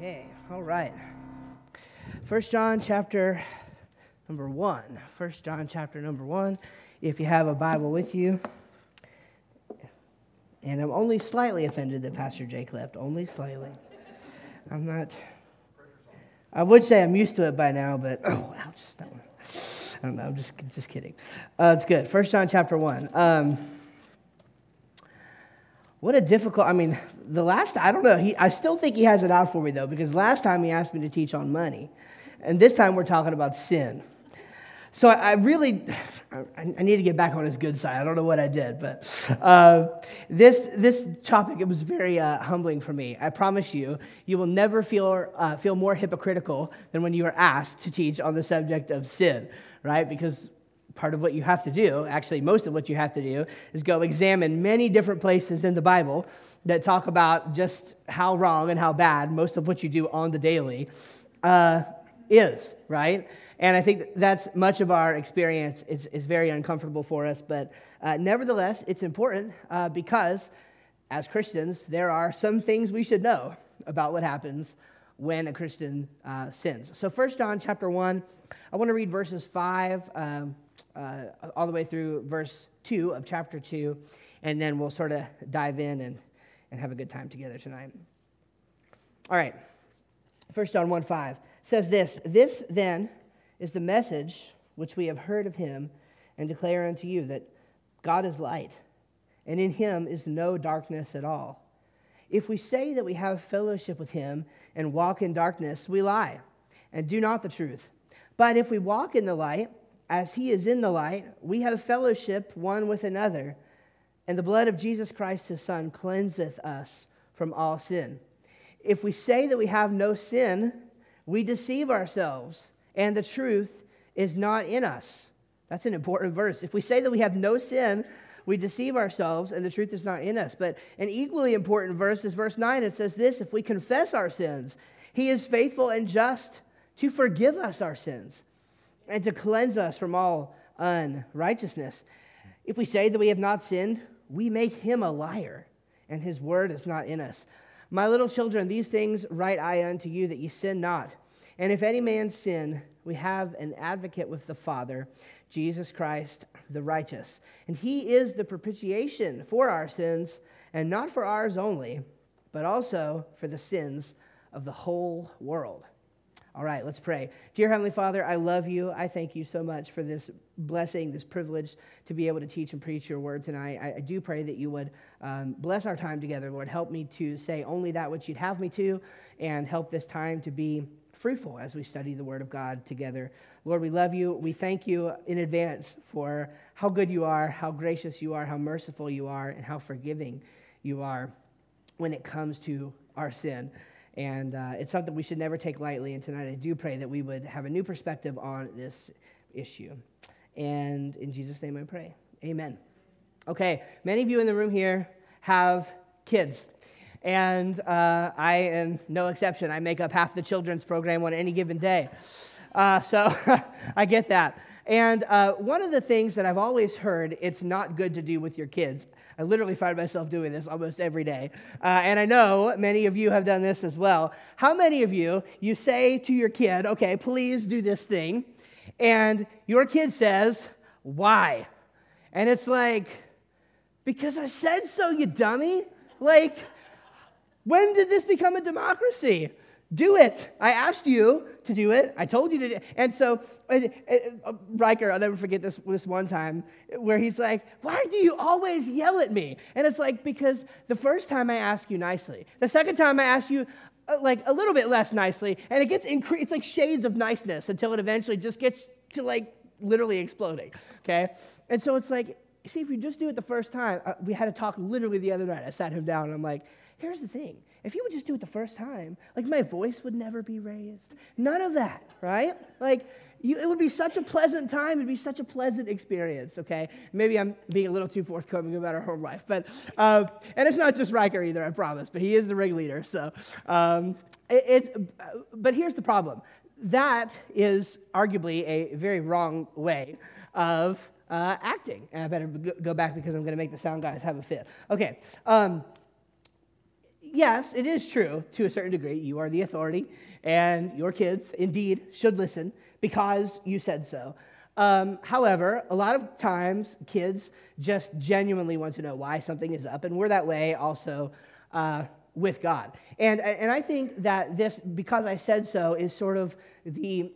Okay, all right. First John chapter number one. First John chapter number one. If you have a Bible with you. And I'm only slightly offended that Pastor Jake left. Only slightly. I'm not. I would say I'm used to it by now, but oh, ouch, that one. I don't know. I'm just just kidding. Uh, it's good. First John chapter one. Um, what a difficult, I mean, the last, I don't know, he, I still think he has it out for me though, because last time he asked me to teach on money, and this time we're talking about sin. So I, I really, I, I, need to get back on his good side. I don't know what I did, but uh, this, this topic, it was very uh, humbling for me. I promise you, you will never feel, uh, feel more hypocritical than when you are asked to teach on the subject of sin, right? Because part of what you have to do, actually, most of what you have to do, is go examine many different places in the Bible that talk about just how wrong and how bad most of what you do on the daily uh, is, right? And I think that's much of our experience. It's, it's very uncomfortable for us, but uh, nevertheless, it's important uh, because as Christians, there are some things we should know about what happens when a Christian uh, sins. So, First John chapter 1, I want to read verses 5 um, uh, all the way through verse 2 of chapter 2, and then we'll sort of dive in and, and have a good time together tonight. All right. 1 John 1 5 says this This then is the message which we have heard of him and declare unto you that God is light, and in him is no darkness at all. If we say that we have fellowship with him and walk in darkness, we lie and do not the truth. But if we walk in the light, as he is in the light, we have fellowship one with another, and the blood of Jesus Christ, his Son, cleanseth us from all sin. If we say that we have no sin, we deceive ourselves, and the truth is not in us. That's an important verse. If we say that we have no sin, we deceive ourselves, and the truth is not in us. But an equally important verse is verse 9. It says this If we confess our sins, he is faithful and just to forgive us our sins and to cleanse us from all unrighteousness. If we say that we have not sinned, we make him a liar, and his word is not in us. My little children, these things write I unto you that ye sin not. And if any man sin, we have an advocate with the Father, Jesus Christ the righteous. And he is the propitiation for our sins, and not for ours only, but also for the sins of the whole world. All right, let's pray. Dear Heavenly Father, I love you. I thank you so much for this blessing, this privilege to be able to teach and preach your word tonight. I, I do pray that you would um, bless our time together, Lord. Help me to say only that which you'd have me to, and help this time to be fruitful as we study the word of God together. Lord, we love you. We thank you in advance for how good you are, how gracious you are, how merciful you are, and how forgiving you are when it comes to our sin. And uh, it's something we should never take lightly. And tonight I do pray that we would have a new perspective on this issue. And in Jesus' name I pray. Amen. Okay, many of you in the room here have kids. And uh, I am no exception. I make up half the children's program on any given day. Uh, so I get that. And uh, one of the things that I've always heard it's not good to do with your kids I literally find myself doing this almost every day. Uh, and I know many of you have done this as well. How many of you, you say to your kid, okay, please do this thing, and your kid says, why? And it's like, because I said so, you dummy. Like, when did this become a democracy? Do it. I asked you to do it. I told you to do it. And so, uh, uh, Riker, I'll never forget this, this one time where he's like, Why do you always yell at me? And it's like, Because the first time I ask you nicely, the second time I ask you uh, like a little bit less nicely, and it gets increased, it's like shades of niceness until it eventually just gets to like literally exploding. Okay? And so it's like, see, if you just do it the first time, uh, we had a talk literally the other night. I sat him down and I'm like, Here's the thing if you would just do it the first time, like my voice would never be raised. None of that, right? Like, you, it would be such a pleasant time. It'd be such a pleasant experience, okay? Maybe I'm being a little too forthcoming about our home life, but, uh, and it's not just Riker either, I promise, but he is the ring leader, so. Um, it, it's, but here's the problem that is arguably a very wrong way of uh, acting. And I better go back because I'm going to make the sound guys have a fit. Okay. Um, yes, it is true to a certain degree. You are the authority, and your kids indeed should listen because you said so. Um, however, a lot of times kids just genuinely want to know why something is up, and we're that way also uh, with God. And, and I think that this, because I said so, is sort of the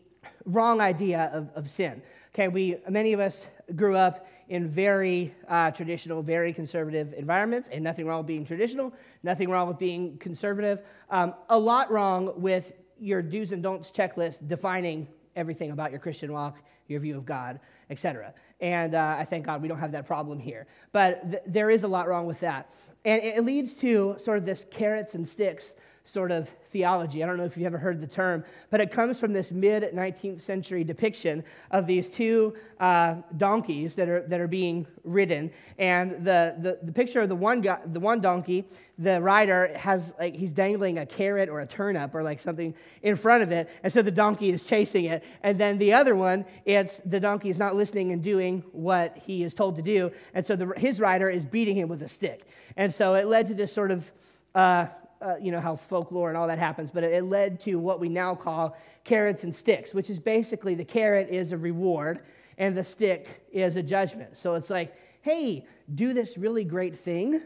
wrong idea of, of sin. Okay, we, many of us grew up in very uh, traditional, very conservative environments, and nothing wrong with being traditional, nothing wrong with being conservative. Um, a lot wrong with your do's and don'ts checklist defining everything about your Christian walk, your view of God, etc. And uh, I thank God we don't have that problem here. But th- there is a lot wrong with that. And it leads to sort of this carrots and sticks sort of theology. I don't know if you've ever heard the term, but it comes from this mid 19th century depiction of these two uh, donkeys that are, that are being ridden. And the, the, the picture of the one, the one donkey, the rider has like he's dangling a carrot or a turnip or like something in front of it. And so the donkey is chasing it. And then the other one, it's the donkey is not listening and doing what he is told to do. And so the, his rider is beating him with a stick. And so it led to this sort of uh, uh, you know, how folklore and all that happens, but it led to what we now call carrots and sticks, which is basically the carrot is a reward and the stick is a judgment. So it's like, hey, do this really great thing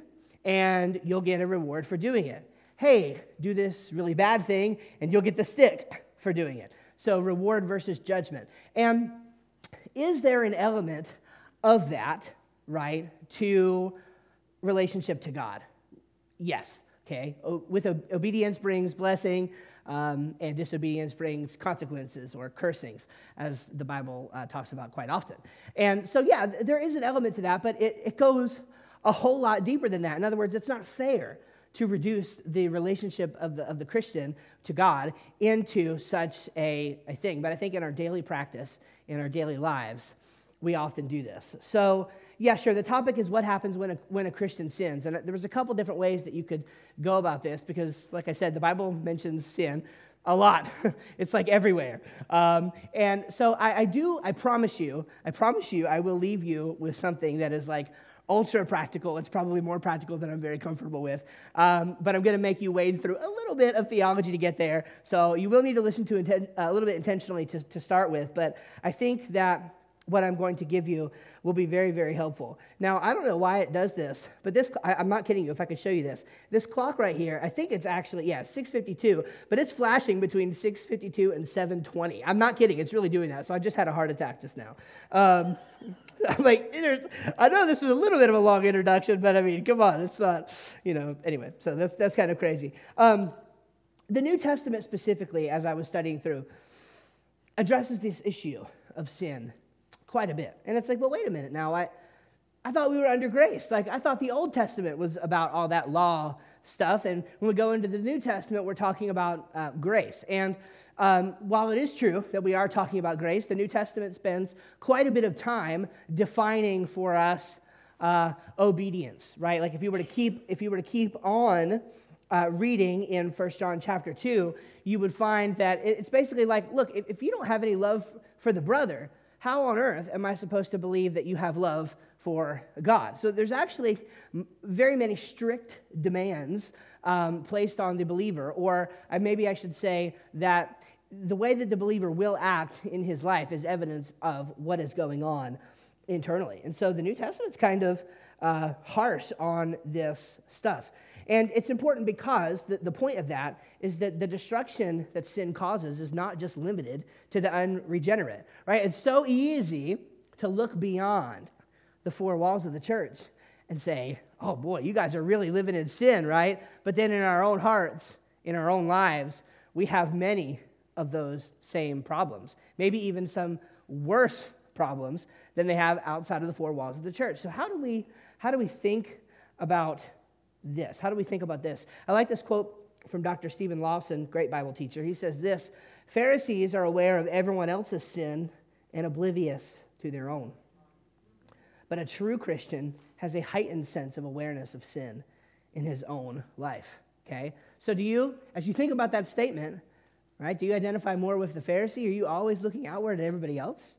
and you'll get a reward for doing it. Hey, do this really bad thing and you'll get the stick for doing it. So reward versus judgment. And is there an element of that, right, to relationship to God? Yes okay? With obedience brings blessing, um, and disobedience brings consequences or cursings, as the Bible uh, talks about quite often. And so, yeah, there is an element to that, but it, it goes a whole lot deeper than that. In other words, it's not fair to reduce the relationship of the, of the Christian to God into such a, a thing. But I think in our daily practice, in our daily lives, we often do this. So, yeah, sure. The topic is what happens when a, when a Christian sins. And there was a couple different ways that you could go about this because, like I said, the Bible mentions sin a lot. it's like everywhere. Um, and so I, I, do, I promise you, I promise you, I will leave you with something that is like ultra practical. It's probably more practical than I'm very comfortable with. Um, but I'm going to make you wade through a little bit of theology to get there. So you will need to listen to inten- a little bit intentionally to, to start with. But I think that what I'm going to give you will be very, very helpful. Now, I don't know why it does this, but this, I, am not kidding you if I could show you this. This clock right here, I think it's actually, yeah, 652, but it's flashing between 652 and 720. I'm not kidding, it's really doing that. So I just had a heart attack just now. Um, I'm like, I know this is a little bit of a long introduction, but I mean, come on, it's not, you know, anyway, so that's, that's kind of crazy. Um, the New Testament specifically, as I was studying through, addresses this issue of sin quite a bit. And it's like, well, wait a minute now. I, I thought we were under grace. Like, I thought the Old Testament was about all that law stuff. And when we go into the New Testament, we're talking about uh, grace. And um, while it is true that we are talking about grace, the New Testament spends quite a bit of time defining for us uh, obedience, right? Like if you were to keep, if you were to keep on uh, reading in First John chapter 2, you would find that it's basically like, look, if, if you don't have any love for the brother, how on earth am I supposed to believe that you have love for God? So there's actually very many strict demands um, placed on the believer, or maybe I should say that the way that the believer will act in his life is evidence of what is going on internally. And so the New Testament's kind of uh, harsh on this stuff. And it's important because the, the point of that is that the destruction that sin causes is not just limited to the unregenerate, right? It's so easy to look beyond the four walls of the church and say, oh boy, you guys are really living in sin, right? But then in our own hearts, in our own lives, we have many of those same problems, maybe even some worse problems than they have outside of the four walls of the church. So how do we how do we think about this? How do we think about this? I like this quote from Dr. Steven Lawson, great Bible teacher. He says this Pharisees are aware of everyone else's sin and oblivious to their own. But a true Christian has a heightened sense of awareness of sin in his own life. Okay? So, do you, as you think about that statement, right, do you identify more with the Pharisee? Are you always looking outward at everybody else?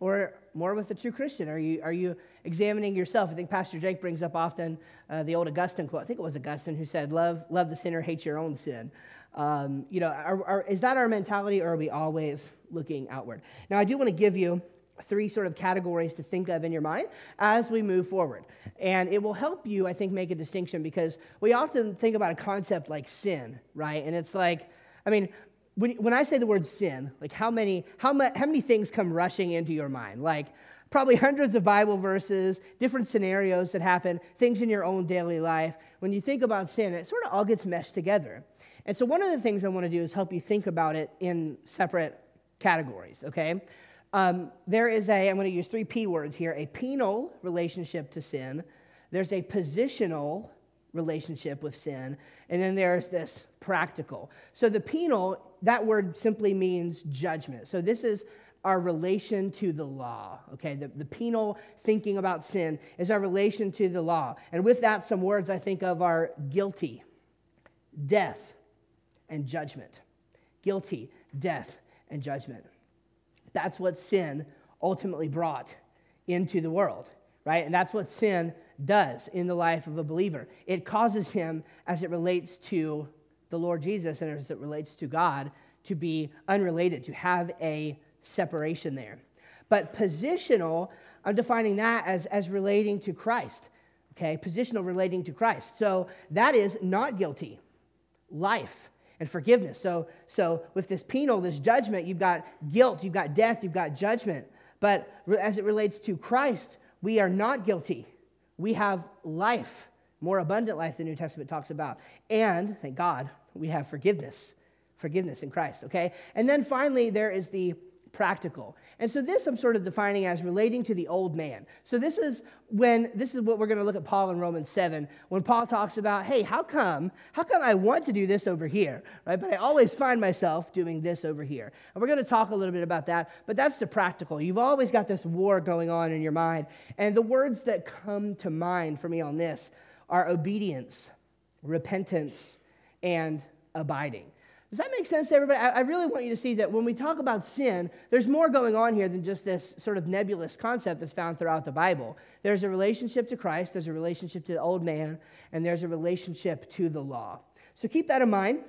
or more with the true Christian? Are you, are you examining yourself? I think Pastor Jake brings up often uh, the old Augustine quote. I think it was Augustine who said, Love, love the sinner, hate your own sin. Um, you know, are, are, is that our mentality, or are we always looking outward? Now, I do want to give you three sort of categories to think of in your mind as we move forward. And it will help you, I think, make a distinction because we often think about a concept like sin, right? And it's like, I mean, when, when I say the word sin, like how many, how, ma- how many things come rushing into your mind? Like probably hundreds of Bible verses, different scenarios that happen, things in your own daily life. When you think about sin, it sort of all gets meshed together. And so one of the things I want to do is help you think about it in separate categories, okay? Um, there is a, I'm going to use three P words here a penal relationship to sin, there's a positional relationship with sin, and then there's this practical. So the penal, that word simply means judgment. So this is our relation to the law, okay? The, the penal thinking about sin is our relation to the law. And with that, some words I think of are guilty, death, and judgment. Guilty, death, and judgment. That's what sin ultimately brought into the world, right? And that's what sin does in the life of a believer. It causes him, as it relates to the Lord Jesus and as it relates to God, to be unrelated, to have a separation there. But positional, I'm defining that as, as relating to Christ. Okay, positional relating to Christ. So that is not guilty, life and forgiveness. So, so with this penal, this judgment, you've got guilt, you've got death, you've got judgment. But as it relates to Christ, we are not guilty. We have life, more abundant life, the New Testament talks about. And, thank God, we have forgiveness, forgiveness in Christ, okay? And then finally, there is the practical. And so this I'm sort of defining as relating to the old man. So this is when this is what we're going to look at Paul in Romans 7 when Paul talks about, "Hey, how come? How come I want to do this over here, right? But I always find myself doing this over here." And we're going to talk a little bit about that, but that's the practical. You've always got this war going on in your mind. And the words that come to mind for me on this are obedience, repentance, and abiding. Does that make sense to everybody? I, really want you to see that when we talk about sin, there's more going on here than just this sort of nebulous concept that's found throughout the Bible. There's a relationship to Christ, there's a relationship to the old man, and there's a relationship to the law. So keep that in mind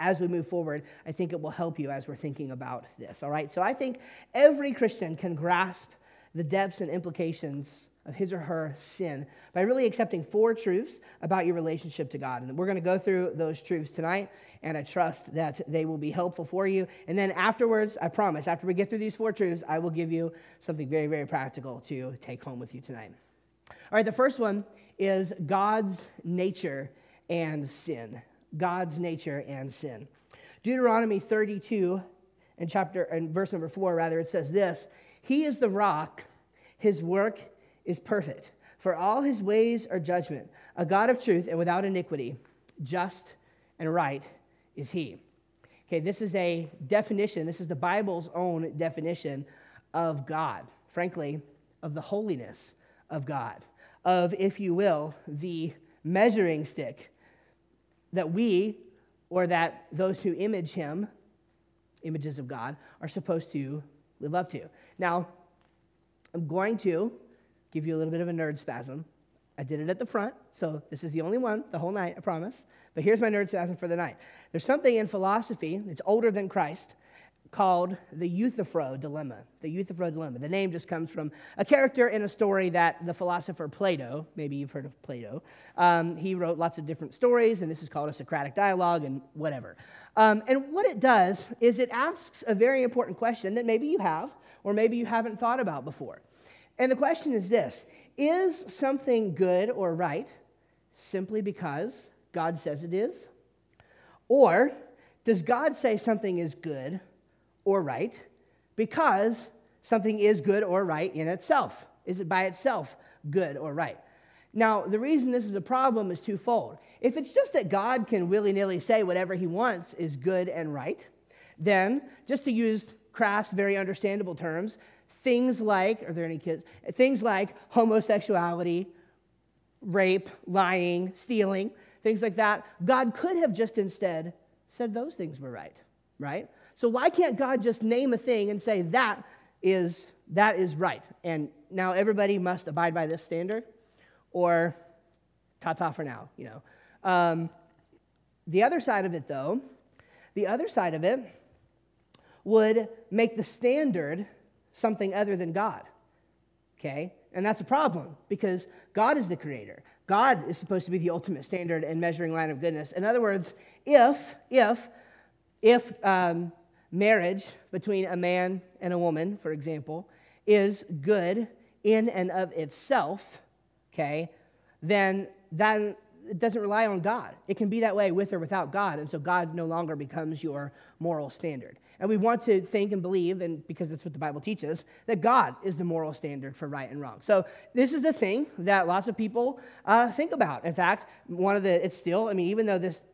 as we move forward. I think it will help you as we're thinking about this, all right? So I think every Christian can grasp the depths and implications of his or her sin by really accepting four truths about your relationship to God. And we're going to go through those truths tonight, and I trust that they will be helpful for you. And then afterwards, I promise, after we get through these four truths, I will give you something very, very practical to take home with you tonight. All right, the first one is God's nature and sin. God's nature and sin. Deuteronomy 32 and chapter and verse number 4 rather it says this, he is the rock, his work is perfect. For all his ways are judgment. A God of truth and without iniquity, just and right is he. Okay, this is a definition, this is the Bible's own definition of God, frankly, of the holiness of God, of, if you will, the measuring stick that we, or that those who image him, images of God, are supposed to live up to. Now, I'm going to give you a little bit of a nerd spasm. I did it at the front, so this is the only one the whole night, I promise. But here's my nerd spasm for the night. There's something in philosophy, it's older than Christ, called the Euthyphro dilemma. The Euthyphro dilemma. The name just comes from a character in a story that the philosopher Plato, maybe you've heard of Plato, um, he wrote lots of different stories, and this is called a Socratic dialogue and whatever. Um, and what it does is it asks a very important question that maybe you have, or maybe you haven't thought about before. And the question is this Is something good or right simply because God says it is? Or does God say something is good or right because something is good or right in itself? Is it by itself good or right? Now, the reason this is a problem is twofold. If it's just that God can willy nilly say whatever he wants is good and right, then, just to use crass, very understandable terms, things like, are there any kids? Things like homosexuality, rape, lying, stealing, things like that. God could have just instead said those things were right, right? So why can't God just name a thing and say that is that is right. And now everybody must abide by this standard, or ta ta for now, you know. Um, the other side of it, though, the other side of it would make the standard something other than God. Okay? And that's a problem because God is the creator. God is supposed to be the ultimate standard and measuring line of goodness. In other words, if, if, if um, marriage between a man and a woman, for example, is good in and of itself, okay, then then it doesn't rely on God. It can be that way with or without God, and so God no longer becomes your moral standard. And we want to think and believe, and because that's what the Bible teaches, that God is the moral standard for right and wrong. So this is the thing that lots of people uh, think about. In fact, one of the it's still, I mean, even though this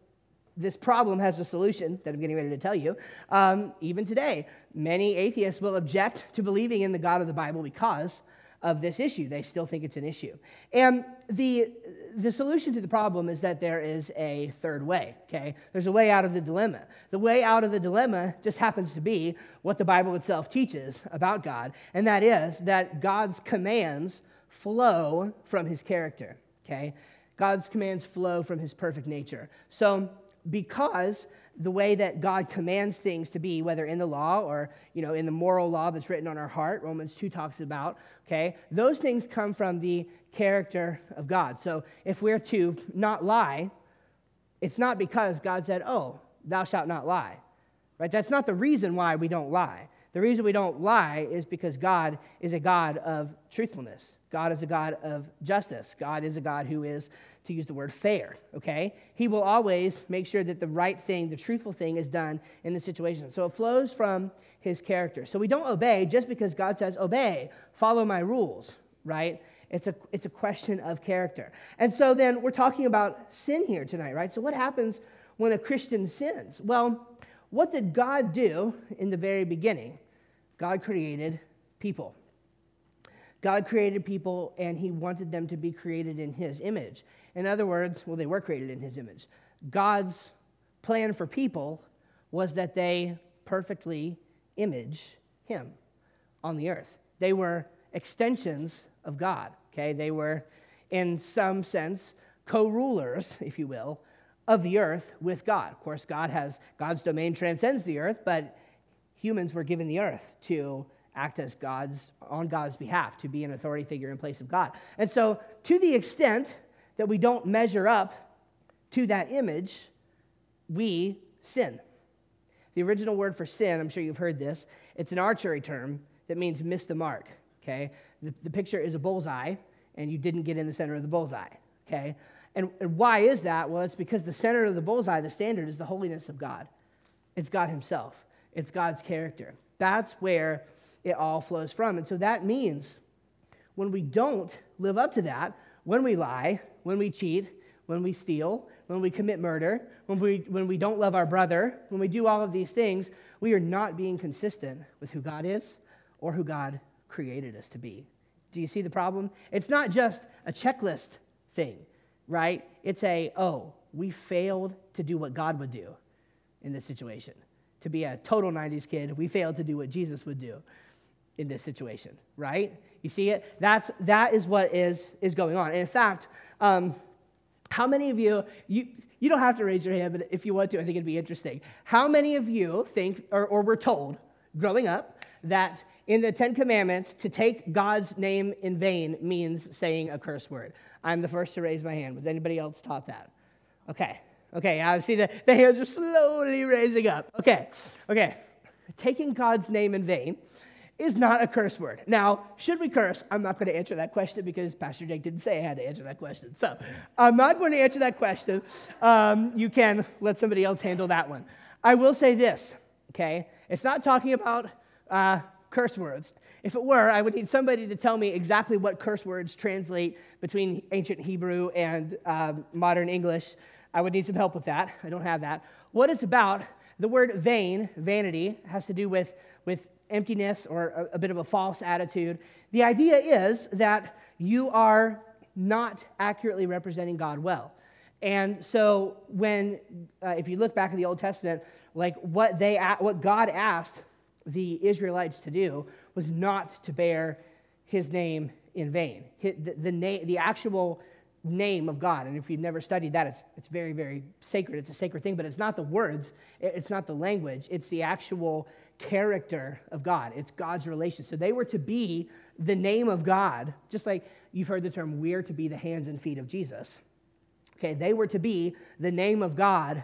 this problem has a solution that I'm getting ready to tell you. Um, even today, many atheists will object to believing in the God of the Bible because of this issue. They still think it's an issue. And the, the solution to the problem is that there is a third way, okay? There's a way out of the dilemma. The way out of the dilemma just happens to be what the Bible itself teaches about God, and that is that God's commands flow from his character, okay? God's commands flow from his perfect nature. So, because the way that God commands things to be, whether in the law or you know in the moral law that's written on our heart, Romans 2 talks about, okay, those things come from the character of God. So if we're to not lie, it's not because God said, Oh, thou shalt not lie. Right? That's not the reason why we don't lie. The reason we don't lie is because God is a God of truthfulness. God is a God of justice. God is a God who is to use the word fair, okay? He will always make sure that the right thing, the truthful thing, is done in the situation. So it flows from his character. So we don't obey just because God says, obey, follow my rules, right? It's a, it's a question of character. And so then we're talking about sin here tonight, right? So what happens when a Christian sins? Well, what did God do in the very beginning? God created people. God created people and he wanted them to be created in his image. In other words, well, they were created in his image. God's plan for people was that they perfectly image him on the earth. They were extensions of God, okay? They were, in some sense, co rulers, if you will, of the earth with God. Of course, God has, God's domain transcends the earth, but humans were given the earth to act as God's, on God's behalf, to be an authority figure in place of God. And so, to the extent that we don't measure up to that image, we sin. The original word for sin, I'm sure you've heard this, it's an archery term that means miss the mark, okay? The, the picture is a bullseye, and you didn't get in the center of the bullseye, okay? And, and why is that? Well, it's because the center of the bullseye, the standard, is the holiness of God. It's God Himself, it's God's character. That's where it all flows from. And so that means when we don't live up to that, when we lie, when we cheat, when we steal, when we commit murder, when we, when we don't love our brother, when we do all of these things, we are not being consistent with who God is or who God created us to be. Do you see the problem? It's not just a checklist thing, right? It's a, oh, we failed to do what God would do in this situation. To be a total 90s kid, we failed to do what Jesus would do in this situation, right? You see it? That's, that is what is, is going on. And in fact, um, how many of you, you, you don't have to raise your hand, but if you want to, I think it'd be interesting. How many of you think, or, or were told growing up, that in the Ten Commandments, to take God's name in vain means saying a curse word? I'm the first to raise my hand. Was anybody else taught that? Okay. Okay, I see the, the hands are slowly raising up. Okay, okay. Taking God's name in vain is not a curse word. Now, should we curse? I'm not going to answer that question because Pastor Jake didn't say I had to answer that question. So I'm not going to answer that question. Um, you can let somebody else handle that one. I will say this, okay? It's not talking about uh, curse words. If it were, I would need somebody to tell me exactly what curse words translate between ancient Hebrew and uh, modern English. I would need some help with that. I don't have that. What it's about, the word vain, vanity, has to do with, with emptiness or a, a bit of a false attitude. The idea is that you are not accurately representing God well. And so, when, uh, if you look back in the Old Testament, like what they, what God asked the Israelites to do was not to bear his name in vain. The, the, the, the actual name of God. And if you've never studied that, it's, it's very, very sacred. It's a sacred thing, but it's not the words, it's not the language, it's the actual character of God. It's God's relation. So they were to be the name of God, just like you've heard the term, we're to be the hands and feet of Jesus. Okay, they were to be the name of God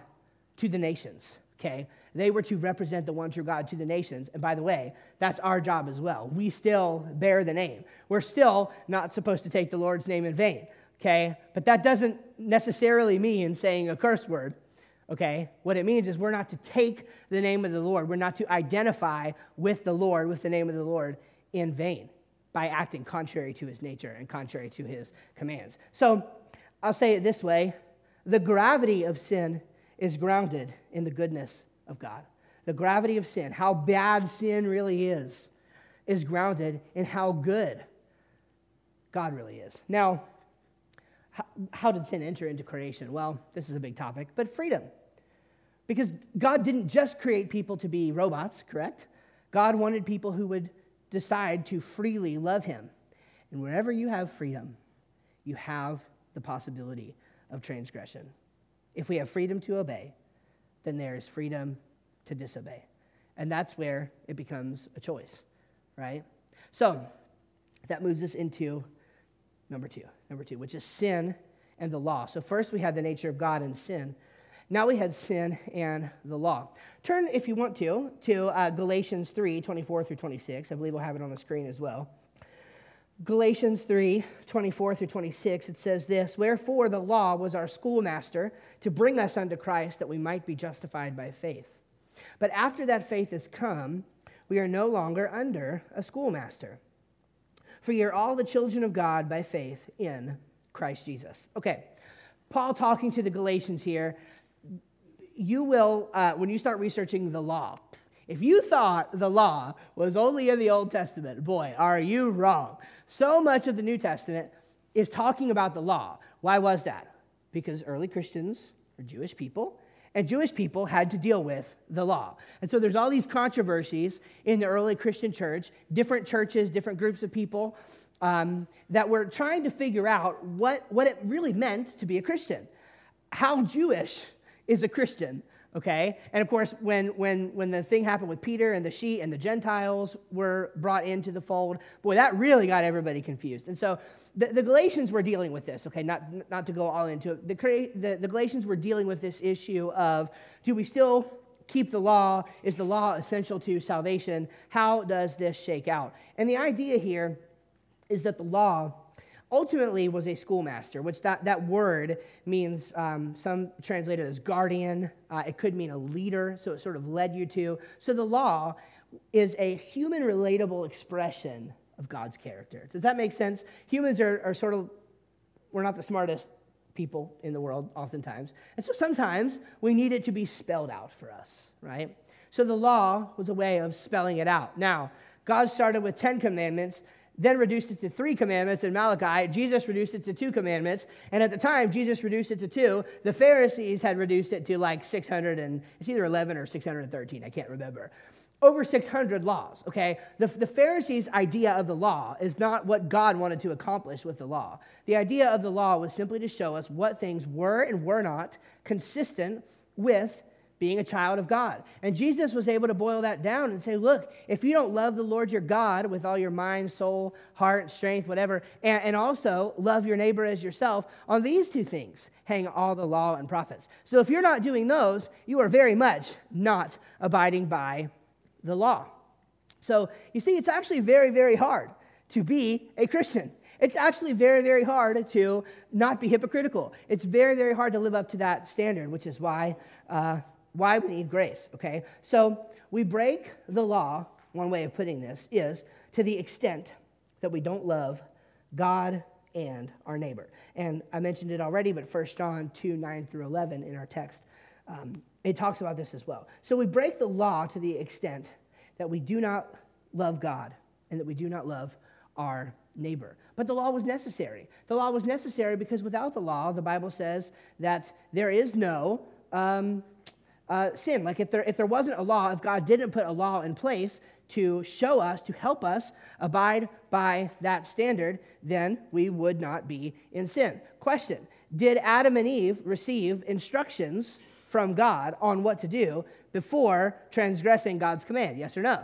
to the nations. Okay, they were to represent the one true God to the nations. And by the way, that's our job as well. We still bear the name. We're still not supposed to take the Lord's name in vain okay? But that doesn't necessarily mean saying a curse word, okay? What it means is we're not to take the name of the Lord, we're not to identify with the Lord, with the name of the Lord in vain by acting contrary to his nature and contrary to his commands. So I'll say it this way the gravity of sin is grounded in the goodness of God. The gravity of sin, how bad sin really is, is grounded in how good God really is. Now, how, how did sin enter into creation? Well, this is a big topic, but freedom. Because God didn't just create people to be robots, correct? God wanted people who would decide to freely love Him. And wherever you have freedom, you have the possibility of transgression. If we have freedom to obey, then there is freedom to disobey. And that's where it becomes a choice, right? So that moves us into number two. Number two, which is sin and the law. So first we had the nature of God and sin. Now we had sin and the law. Turn, if you want to, to uh, Galatians 3 24 through 26. I believe we'll have it on the screen as well. Galatians 3 24 through 26, it says this Wherefore the law was our schoolmaster to bring us unto Christ that we might be justified by faith. But after that faith is come, we are no longer under a schoolmaster. For you're all the children of God by faith in Christ Jesus. Okay, Paul talking to the Galatians here. You will, uh, when you start researching the law, if you thought the law was only in the Old Testament, boy, are you wrong. So much of the New Testament is talking about the law. Why was that? Because early Christians or Jewish people and Jewish people had to deal with the law. And so there's all these controversies in the early Christian church, different churches, different groups of people um, that were trying to figure out what, what it really meant to be a Christian. How Jewish is a Christian? Okay? And of course when when when the thing happened with peter and the sheet and the gentiles were brought into the fold boy that really got everybody confused. And so the, the galatians were dealing with this okay? Not not to go all into it. The, the, the galatians were dealing with this issue of do we still keep the law? Is the law essential to salvation? How does this shake out? And the idea here is that the law ultimately was a schoolmaster, which that, that word means um, some translated as guardian. Uh, it could mean a leader, so it sort of led you to. So the law is a human relatable expression of God's character. Does that make sense? Humans are, are sort of, we're not the smartest people in the world oftentimes. And so sometimes we need it to be spelled out for us, right? So the law was a way of spelling it out. Now, God started with 10 commandments then reduced it to three commandments in Malachi. Jesus reduced it to two commandments. And at the time, Jesus reduced it to two. The Pharisees had reduced it to like 600 and it's either 11 or 613. I can't remember. Over 600 laws, okay? The, the Pharisees' idea of the law is not what God wanted to accomplish with the law. The idea of the law was simply to show us what things were and were not consistent with being a child of God. And Jesus was able to boil that down and say, look, if you don't love the Lord your God with all your mind, soul, heart, strength, whatever, and, and, also love your neighbor as yourself, on these two things hang all the law and prophets. So if you're not doing those, you are very much not abiding by the law. So you see, it's actually very, very hard to be a Christian. It's actually very, very hard to not be hypocritical. It's very, very hard to live up to that standard, which is why uh, why we need grace, okay? So we break the law, one way of putting this is to the extent that we don't love God and our neighbor. And I mentioned it already, but 1 John 2 9 through 11 in our text, um, it talks about this as well. So we break the law to the extent that we do not love God and that we do not love our neighbor. But the law was necessary. The law was necessary because without the law, the Bible says that there is no um, uh, sin. Like if there, if there wasn't a law, if God didn't put a law in place to show us, to help us abide by that standard, then we would not be in sin. Question Did Adam and Eve receive instructions from God on what to do before transgressing God's command? Yes or no?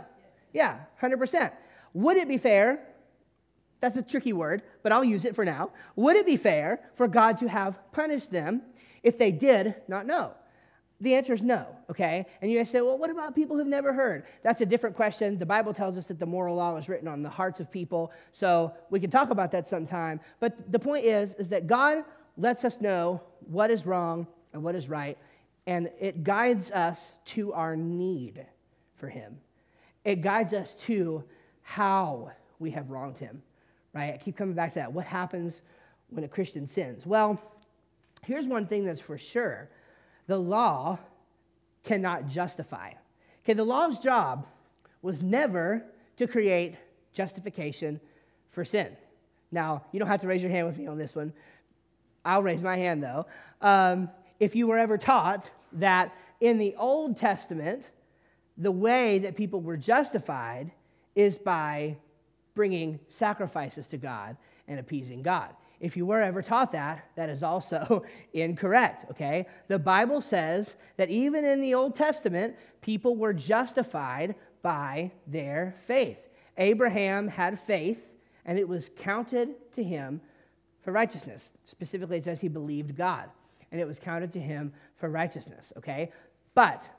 Yeah, 100%. Would it be fair? That's a tricky word, but I'll use it for now. Would it be fair for God to have punished them if they did not know? The answer is no, okay? And you say, well, what about people who've never heard? That's a different question. The Bible tells us that the moral law is written on the hearts of people, so we can talk about that sometime. But the point is, is that God lets us know what is wrong and what is right, and it guides us to our need for Him. It guides us to how we have wronged Him, right? I keep coming back to that. What happens when a Christian sins? Well, here's one thing that's for sure the law cannot justify. Okay, the law's job was never to create justification for sin. Now, you don't have to raise your hand with me on this one. I'll raise my hand though. Um, if you were ever taught that in the Old Testament, the way that people were justified is by bringing sacrifices to God and appeasing God. If you were ever taught that, that is also incorrect, okay? The Bible says that even in the Old Testament, people were justified by their faith. Abraham had faith, and it was counted to him for righteousness. Specifically, it says he believed God, and it was counted to him for righteousness, okay? But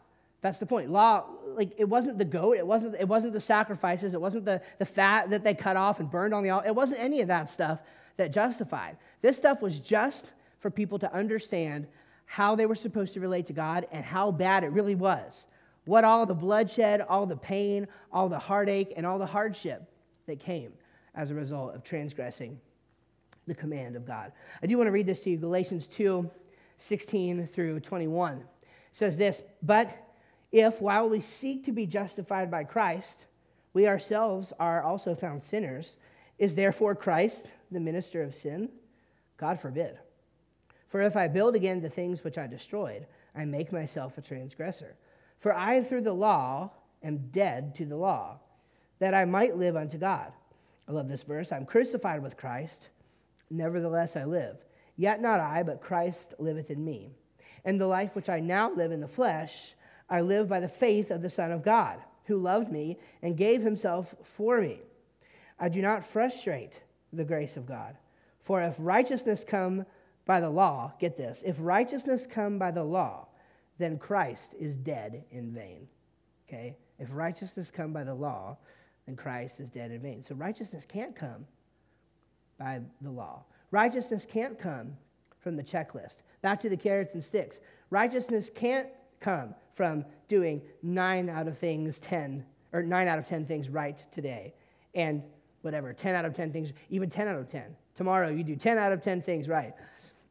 that's the point. Law, like it wasn't the goat, it wasn't, it wasn't the sacrifices, it wasn't the, the fat that they cut off and burned on the altar. It wasn't any of that stuff that justified. This stuff was just for people to understand how they were supposed to relate to God and how bad it really was. What all the bloodshed, all the pain, all the heartache, and all the hardship that came as a result of transgressing the command of God. I do want to read this to you Galatians 2 16 through 21. It says this, but if while we seek to be justified by Christ, we ourselves are also found sinners, is therefore Christ the minister of sin? God forbid. For if I build again the things which I destroyed, I make myself a transgressor. For I, through the law, am dead to the law, that I might live unto God. I love this verse. I'm crucified with Christ, nevertheless I live. Yet not I, but Christ liveth in me. And the life which I now live in the flesh, I live by the faith of the Son of God, who loved me and gave himself for me. I do not frustrate the grace of God. For if righteousness come by the law, get this, if righteousness come by the law, then Christ is dead in vain. Okay? If righteousness come by the law, then Christ is dead in vain. So righteousness can't come by the law. Righteousness can't come from the checklist. Back to the carrots and sticks. Righteousness can't come from doing nine out of things 10, or nine out of 10 things right today and whatever, 10 out of 10 things, even 10 out of 10. Tomorrow you do 10 out of 10 things right.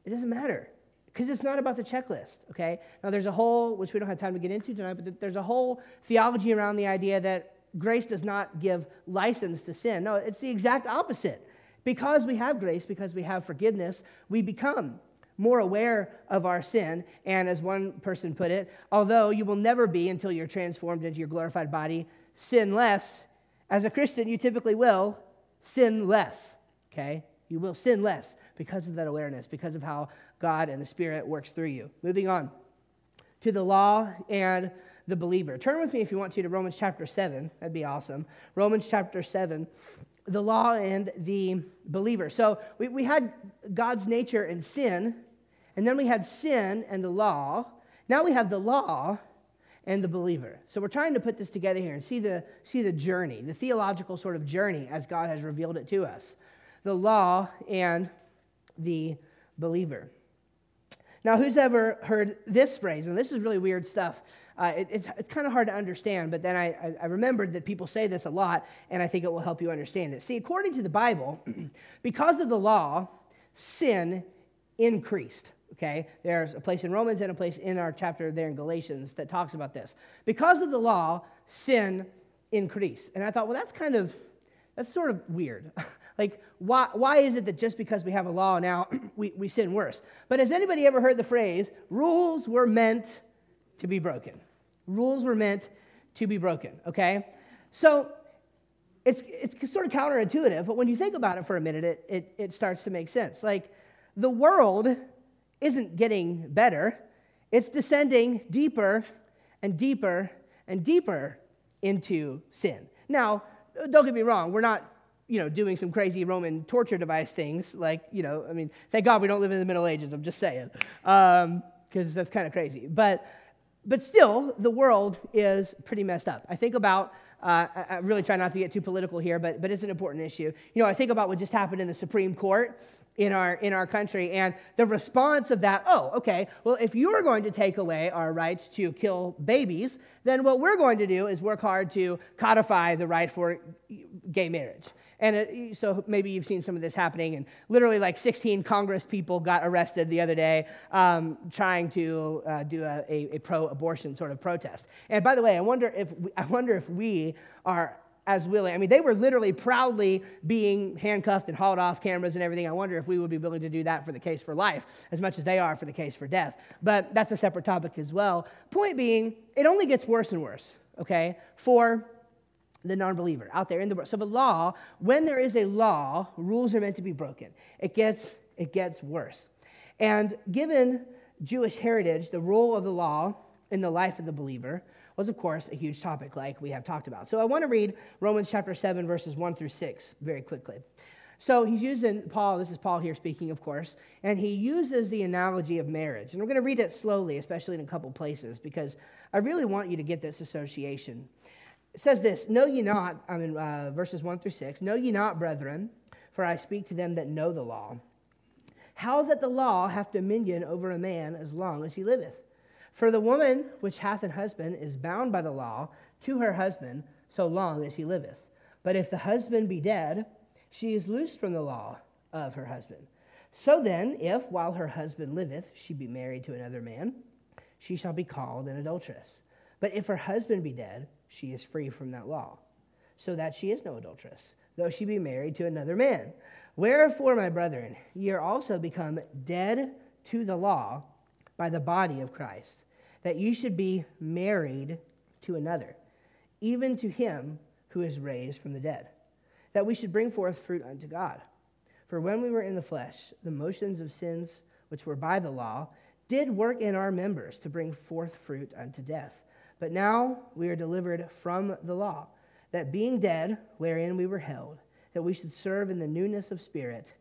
It doesn't matter because it's not about the checklist, okay? Now there's a whole, which we don't have time to get into tonight, but there's a whole theology around the idea that grace does not give license to sin. No, it's the exact opposite. Because we have grace, because we have forgiveness, we become more aware of our sin. And as one person put it, although you will never be until you're transformed into your glorified body, sinless, as a Christian, you typically will sin less, okay? You will sin less because of that awareness, because of how God and the Spirit works through you. Moving on to the law and the believer. Turn with me if you want to to Romans chapter 7. That'd be awesome. Romans chapter 7, the law and the believer. So we, we had God's nature and sin, and then we had sin and the law. Now we have the law and the believer. So we're trying to put this together here and see the, see the journey, the theological sort of journey as God has revealed it to us the law and the believer. Now, who's ever heard this phrase? And this is really weird stuff. Uh, it, it's, it's kind of hard to understand, but then I, I, I remembered that people say this a lot, and I think it will help you understand it. See, according to the Bible, because of the law, sin increased okay? There's a place in Romans and a place in our chapter there in Galatians that talks about this. Because of the law, sin increased. And I thought, well, that's kind of, that's sort of weird. like, why, why is it that just because we have a law now, we, we sin worse? But has anybody ever heard the phrase, rules were meant to be broken. Rules were meant to be broken, okay? So it's, it's sort of counterintuitive, but when you think about it for a minute, it, it, it starts to make sense. Like, the world isn't getting better, it's descending deeper and deeper and deeper into sin. Now, don't get me wrong, we're not you know, doing some crazy Roman torture device things. Like, you know, I mean, thank God we don't live in the Middle Ages. I'm just saying, because um, that's kind of crazy. But, but still, the world is pretty messed up. I think about. Uh, I, I really try not to get too political here, but, but it's an important issue. You know, I think about what just happened in the Supreme Court in our in our country and the response of that oh okay well if you're going to take away our right to kill babies then what we're going to do is work hard to codify the right for gay marriage. And it, so maybe you've seen some of this happening and literally like 16 congress people got arrested the other day um, trying to uh, do a, a, a pro-abortion sort of protest. And by the way i wonder if we, i wonder if we are as willing. I mean, they were literally proudly being handcuffed and hauled off cameras and everything. I wonder if we would be willing to do that for the case for life as much as they are for the case for death. But that's a separate topic as well. Point being, it only gets worse and worse, okay, for the non believer out there in the world. So, the law, when there is a law, rules are meant to be broken. It gets, it gets worse. And given Jewish heritage, the role of the law in the life of the believer, was, of course, a huge topic, like we have talked about. So I want to read Romans chapter 7, verses 1 through 6 very quickly. So he's using Paul, this is Paul here speaking, of course, and he uses the analogy of marriage. And we're going to read it slowly, especially in a couple places, because I really want you to get this association. It says this Know ye not, I mean, uh, verses 1 through 6, Know ye not, brethren, for I speak to them that know the law, how that the law hath dominion over a man as long as he liveth. For the woman which hath an husband is bound by the law to her husband so long as he liveth. But if the husband be dead, she is loosed from the law of her husband. So then, if while her husband liveth she be married to another man, she shall be called an adulteress. But if her husband be dead, she is free from that law, so that she is no adulteress, though she be married to another man. Wherefore, my brethren, ye are also become dead to the law by the body of Christ, that you should be married to another, even to him who is raised from the dead, that we should bring forth fruit unto God. For when we were in the flesh, the motions of sins which were by the law did work in our members to bring forth fruit unto death. But now we are delivered from the law, that being dead, wherein we were held, that we should serve in the newness of spirit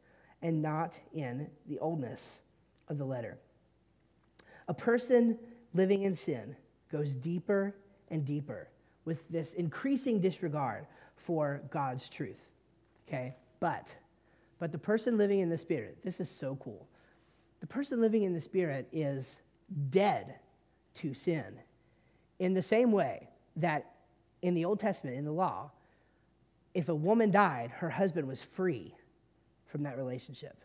and not in the oldness of the letter. A person living in sin goes deeper and deeper with this increasing disregard for God's truth. Okay? But but the person living in the spirit, this is so cool. The person living in the spirit is dead to sin. In the same way that in the Old Testament, in the law, if a woman died, her husband was free from that relationship,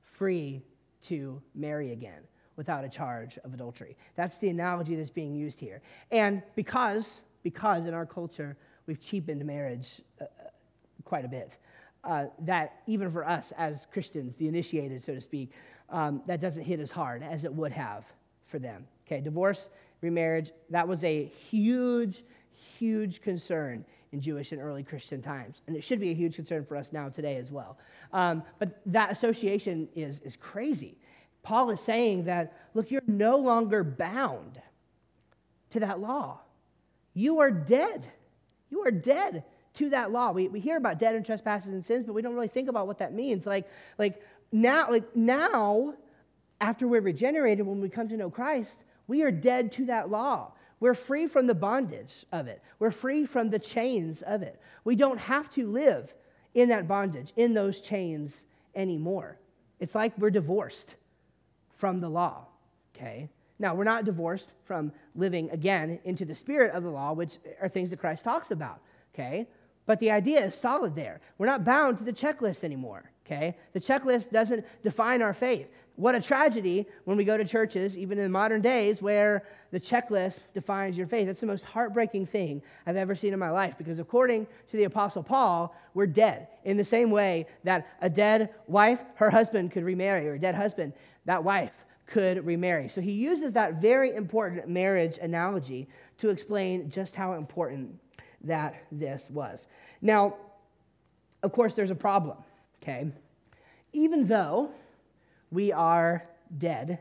free to marry again without a charge of adultery. That's the analogy that's being used here. And because, because in our culture, we've cheapened marriage uh, uh, quite a bit, uh, that even for us as Christians, the initiated, so to speak, um, that doesn't hit as hard as it would have for them. Okay, divorce, remarriage, that was a huge, huge concern in Jewish and early Christian times. And it should be a huge concern for us now today as well. Um, but that association is, is crazy. Paul is saying that, look, you're no longer bound to that law. You are dead. You are dead to that law. We, we hear about dead and trespasses and sins, but we don't really think about what that means. Like, like now, like now, after we're regenerated, when we come to know Christ, we are dead to that law. We're free from the bondage of it. We're free from the chains of it. We don't have to live in that bondage, in those chains anymore. It's like we're divorced from the law. Okay? Now, we're not divorced from living again into the spirit of the law, which are things that Christ talks about. Okay? But the idea is solid there. We're not bound to the checklist anymore. Okay? The checklist doesn't define our faith. What a tragedy when we go to churches, even in modern days, where the checklist defines your faith. That's the most heartbreaking thing I've ever seen in my life because, according to the Apostle Paul, we're dead. In the same way that a dead wife, her husband could remarry, or a dead husband, that wife could remarry. So he uses that very important marriage analogy to explain just how important that this was. Now, of course, there's a problem, okay? Even though we are dead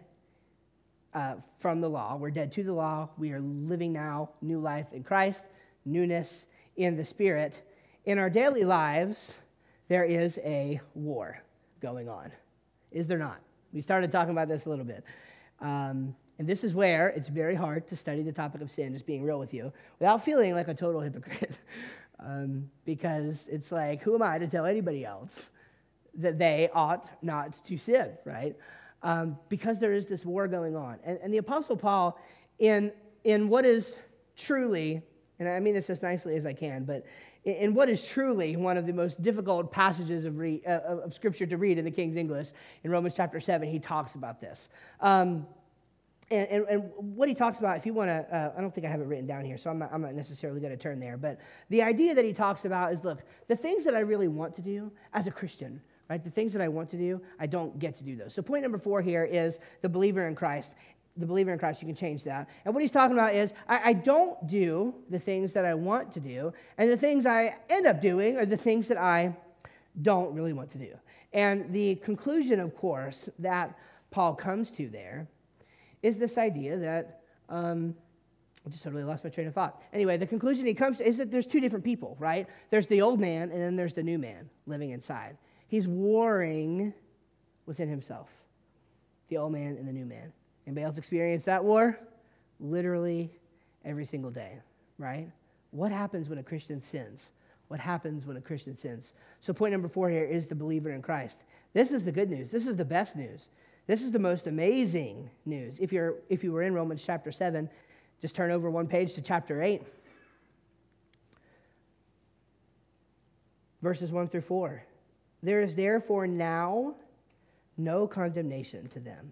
uh, from the law, we're dead to the law, we are living now new life in Christ, newness in the Spirit. In our daily lives, there is a war going on. Is there not? We started talking about this a little bit. Um, and this is where it's very hard to study the topic of sin, just being real with you, without feeling like a total hypocrite. um, because it's like, who am I to tell anybody else that they ought not to sin, right? Um, because there is this war going on. And, and the Apostle Paul, in, in what is truly, and I mean this as nicely as I can, but in what is truly one of the most difficult passages of, re, uh, of Scripture to read in the King's English, in Romans chapter 7, he talks about this. Um, and, and, and, what he talks about, if you want to, uh, I don't think I have it written down here, so I'm not, I'm not necessarily going to turn there. But the idea that he talks about is look, the things that I really want to do as a Christian, right? The things that I want to do, I don't get to do those. So, point number four here is the believer in Christ the believer in Christ, you can change that. And what he's talking about is I, I, don't do the things that I want to do, and the things I end up doing are the things that I don't really want to do. And the conclusion, of course, that Paul comes to there is this idea that um, I just totally lost my train of thought. Anyway, the conclusion he comes to is that there's two different people, right? There's the old man, and then there's the new man living inside. He's warring within himself, the old man and the new man. Anybody else experience that war? Literally every single day, right? What happens when a Christian sins? What happens when a Christian sins? So, point number four here is the believer in Christ. This is the good news. This is the best news. This is the most amazing news. If, you're, if you were in Romans chapter 7, just turn over one page to chapter 8, verses 1 through 4. There is therefore now no condemnation to them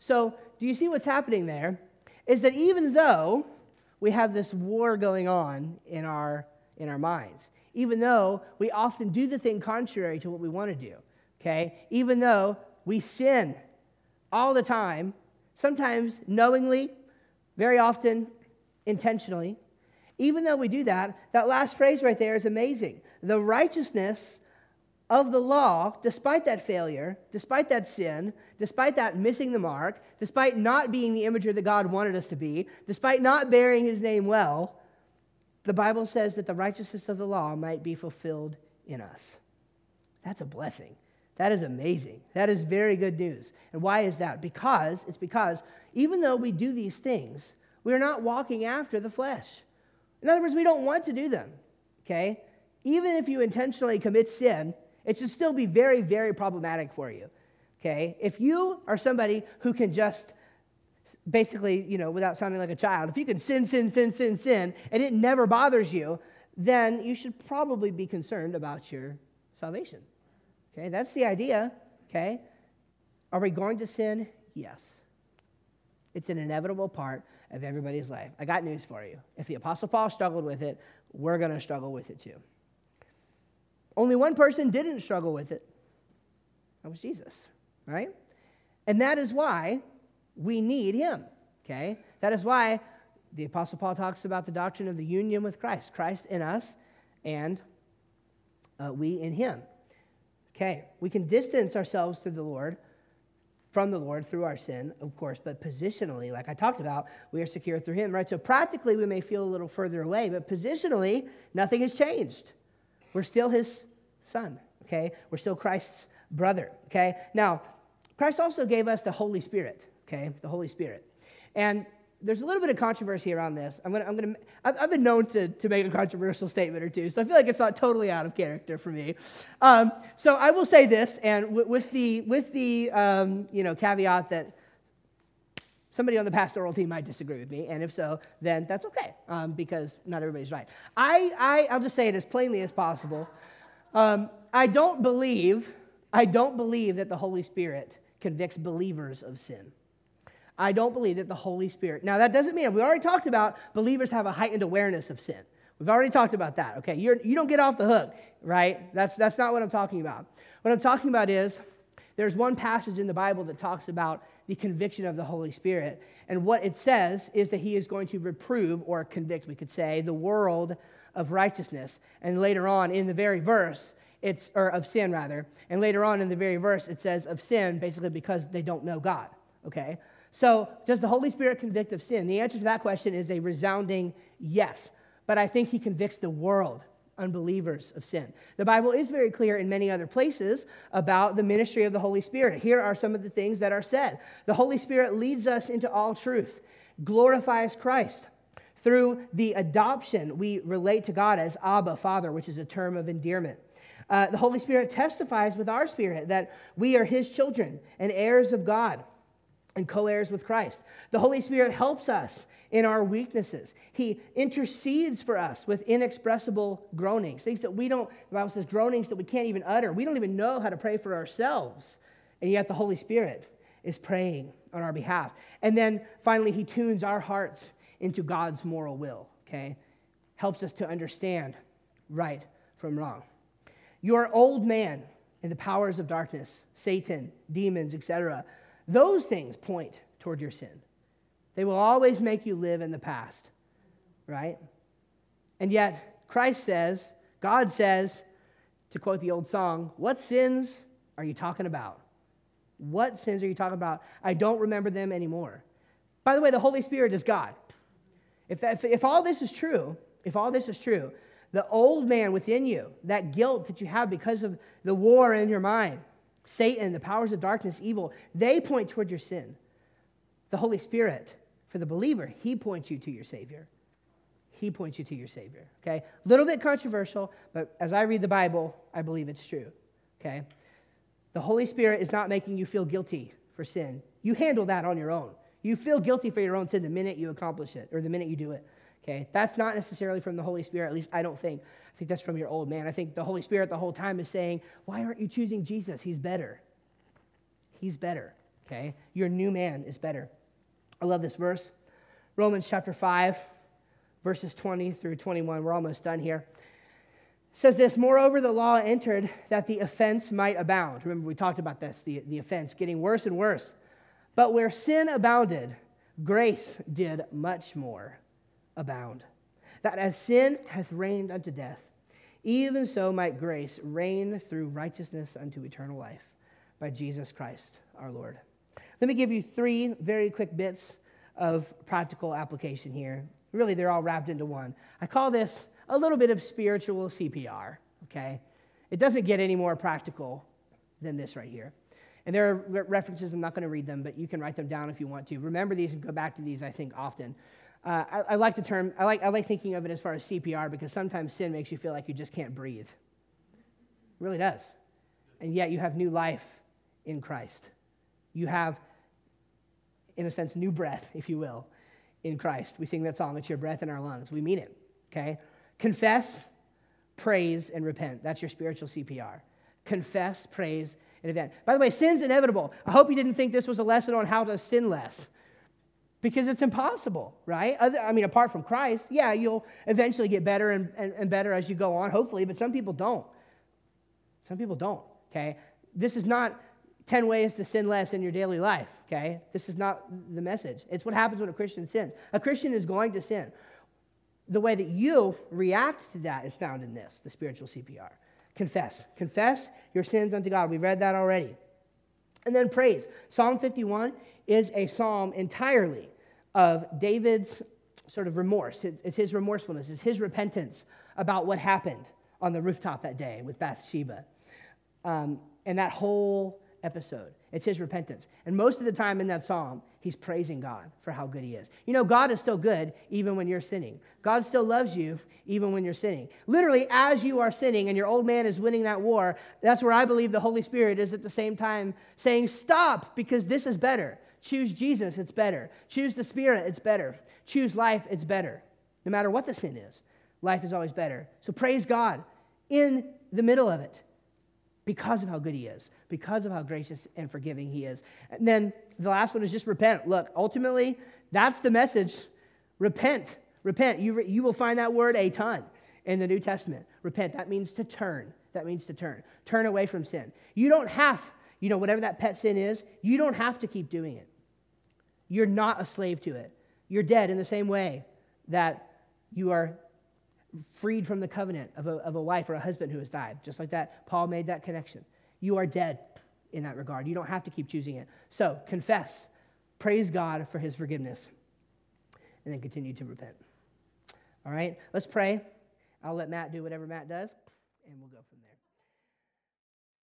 So, do you see what's happening there? Is that even though we have this war going on in our, in our minds, even though we often do the thing contrary to what we want to do, okay? Even though we sin all the time, sometimes knowingly, very often intentionally, even though we do that, that last phrase right there is amazing. The righteousness of the law, despite that failure, despite that sin, despite that missing the mark, despite not being the imager that God wanted us to be, despite not bearing his name well, the Bible says that the righteousness of the law might be fulfilled in us. That's a blessing. That is amazing. That is very good news. And why is that? Because it's because even though we do these things, we're not walking after the flesh. In other words, we don't want to do them. Okay? Even if you intentionally commit sin, it should still be very, very problematic for you. Okay? If you are somebody who can just basically, you know, without sounding like a child, if you can sin, sin, sin, sin, sin, and it never bothers you, then you should probably be concerned about your salvation. Okay? That's the idea. Okay? Are we going to sin? Yes. It's an inevitable part of everybody's life. I got news for you. If the Apostle Paul struggled with it, we're going to struggle with it too. Only one person didn't struggle with it. That was Jesus, right? And that is why we need him, okay? That is why the Apostle Paul talks about the doctrine of the union with Christ Christ in us and uh, we in him. Okay, we can distance ourselves to the Lord, from the Lord through our sin, of course, but positionally, like I talked about, we are secure through him, right? So practically, we may feel a little further away, but positionally, nothing has changed. We're still his son, okay? We're still Christ's brother, okay? Now, Christ also gave us the Holy Spirit, okay? The Holy Spirit. And there's a little bit of controversy around this. I'm gonna, I'm gonna, I've, been known to, to make a controversial statement or two, so I feel like it's not totally out of character for me. Um, so I will say this, and w- with the, with the um, you know, caveat that Somebody on the pastoral team might disagree with me, and if so, then that's okay, um, because not everybody's right. I, I, I'll just say it as plainly as possible. Um, I don't believe, I don't believe that the Holy Spirit convicts believers of sin. I don't believe that the Holy Spirit. Now, that doesn't mean, we already talked about believers have a heightened awareness of sin. We've already talked about that, okay? You're, you don't get off the hook, right? That's, that's not what I'm talking about. What I'm talking about is there's one passage in the Bible that talks about the conviction of the Holy Spirit. And what it says is that he is going to reprove or convict, we could say, the world of righteousness. And later on in the very verse, it's, or of sin rather. And later on in the very verse, it says of sin basically because they don't know God, okay? So, does the Holy Spirit convict of sin? The answer to that question is a resounding yes. But I think he convicts the world unbelievers of sin. The Bible is very clear in many other places about the ministry of the Holy Spirit. Here are some of the things that are said The Holy Spirit leads us into all truth, glorifies Christ. Through the adoption, we relate to God as Abba, Father, which is a term of endearment. Uh, the Holy Spirit testifies with our spirit that we are His children and heirs of God and co heirs with Christ. The Holy Spirit helps us in our weaknesses. He intercedes for us with inexpressible groanings, things that we don't, the Bible says, groanings that we can't even utter. We don't even know how to pray for ourselves. And yet the Holy Spirit is praying on our behalf. And then finally, He tunes our hearts into God's moral will, okay? Helps us to understand right from wrong. Your old man and the powers of darkness, Satan, demons, etc., those things point toward your sin. They will always make you live in the past, right? And yet, Christ says, God says, to quote the old song, What sins are you talking about? What sins are you talking about? I don't remember them anymore. By the way, the Holy Spirit is God. If, that, if, if all this is true, if all this is true, the old man within you, that guilt that you have because of the war in your mind, Satan, the powers of darkness, evil, they point toward your sin. The Holy Spirit for the believer, he points you to your Savior. He points you to your Savior. Okay? A little bit controversial, but as I read the Bible, I believe it's true. Okay? The Holy Spirit is not making you feel guilty for sin. You handle that on your own. You feel guilty for your own sin the minute you accomplish it or the minute you do it. Okay? That's not necessarily from the Holy Spirit, at least I don't think. I think that's from your old man. I think the Holy Spirit the whole time is saying, Why aren't you choosing Jesus? He's better. He's better. Okay? Your new man is better. I love this verse. Romans chapter 5, verses 20 through 21. We're almost done here. It says this Moreover, the law entered that the offense might abound. Remember, we talked about this the, the offense getting worse and worse. But where sin abounded, grace did much more abound. That as sin hath reigned unto death, even so might grace reign through righteousness unto eternal life by Jesus Christ our Lord. Let me give you three very quick bits of practical application here. Really, they're all wrapped into one. I call this a little bit of spiritual CPR, okay? It doesn't get any more practical than this right here. And there are references, I'm not going to read them, but you can write them down if you want to. Remember these and go back to these, I think, often. Uh, I, I, like the term, I like, I like thinking of it as far as CPR because sometimes sin makes you feel like you just can't breathe. It really does. And yet you have new life in Christ. You have in a sense, new breath, if you will, in Christ. We sing that song, It's Your Breath in Our Lungs. We mean it, okay? Confess, praise, and repent. That's your spiritual CPR. Confess, praise, and repent. By the way, sin's inevitable. I hope you didn't think this was a lesson on how to sin less because it's impossible, right? I mean, apart from Christ, yeah, you'll eventually get better and, and, and, better as you go on, hopefully, but some people don't. Some people don't, okay? This is not 10 ways to sin less in your daily life, okay? This is not the message. It's what happens when a Christian sins. A Christian is going to sin. The way that you react to that is found in this, the spiritual CPR. Confess. Confess your sins unto God. We read that already. And then praise. Psalm 51 is a psalm entirely of David's sort of remorse. It's his remorsefulness, it's his repentance about what happened on the rooftop that day with Bathsheba. Um, and that whole episode. It's his repentance. And most of the time in that psalm, he's praising God for how good he is. You know, God is still good even when you're sinning. God still loves you even when you're sinning. Literally, as you are sinning and your old man is winning that war, that's where I believe the Holy Spirit is at the same time saying, Stop, because this is better. Choose Jesus, it's better. Choose the Spirit, it's better. Choose life, it's better. No matter what the sin is, life is always better. So praise God in the middle of it because of how good He is, because of how gracious and forgiving He is. And then the last one is just repent. Look, ultimately, that's the message. Repent. Repent. You, re- you will find that word a ton in the New Testament. Repent. That means to turn. That means to turn. Turn away from sin. You don't have, you know, whatever that pet sin is, you don't have to keep doing it. You're not a slave to it. You're dead in the same way that you are freed from the covenant of a, of a wife or a husband who has died. Just like that, Paul made that connection. You are dead in that regard. You don't have to keep choosing it. So confess, praise God for his forgiveness, and then continue to repent. All right, let's pray. I'll let Matt do whatever Matt does, and we'll go from there.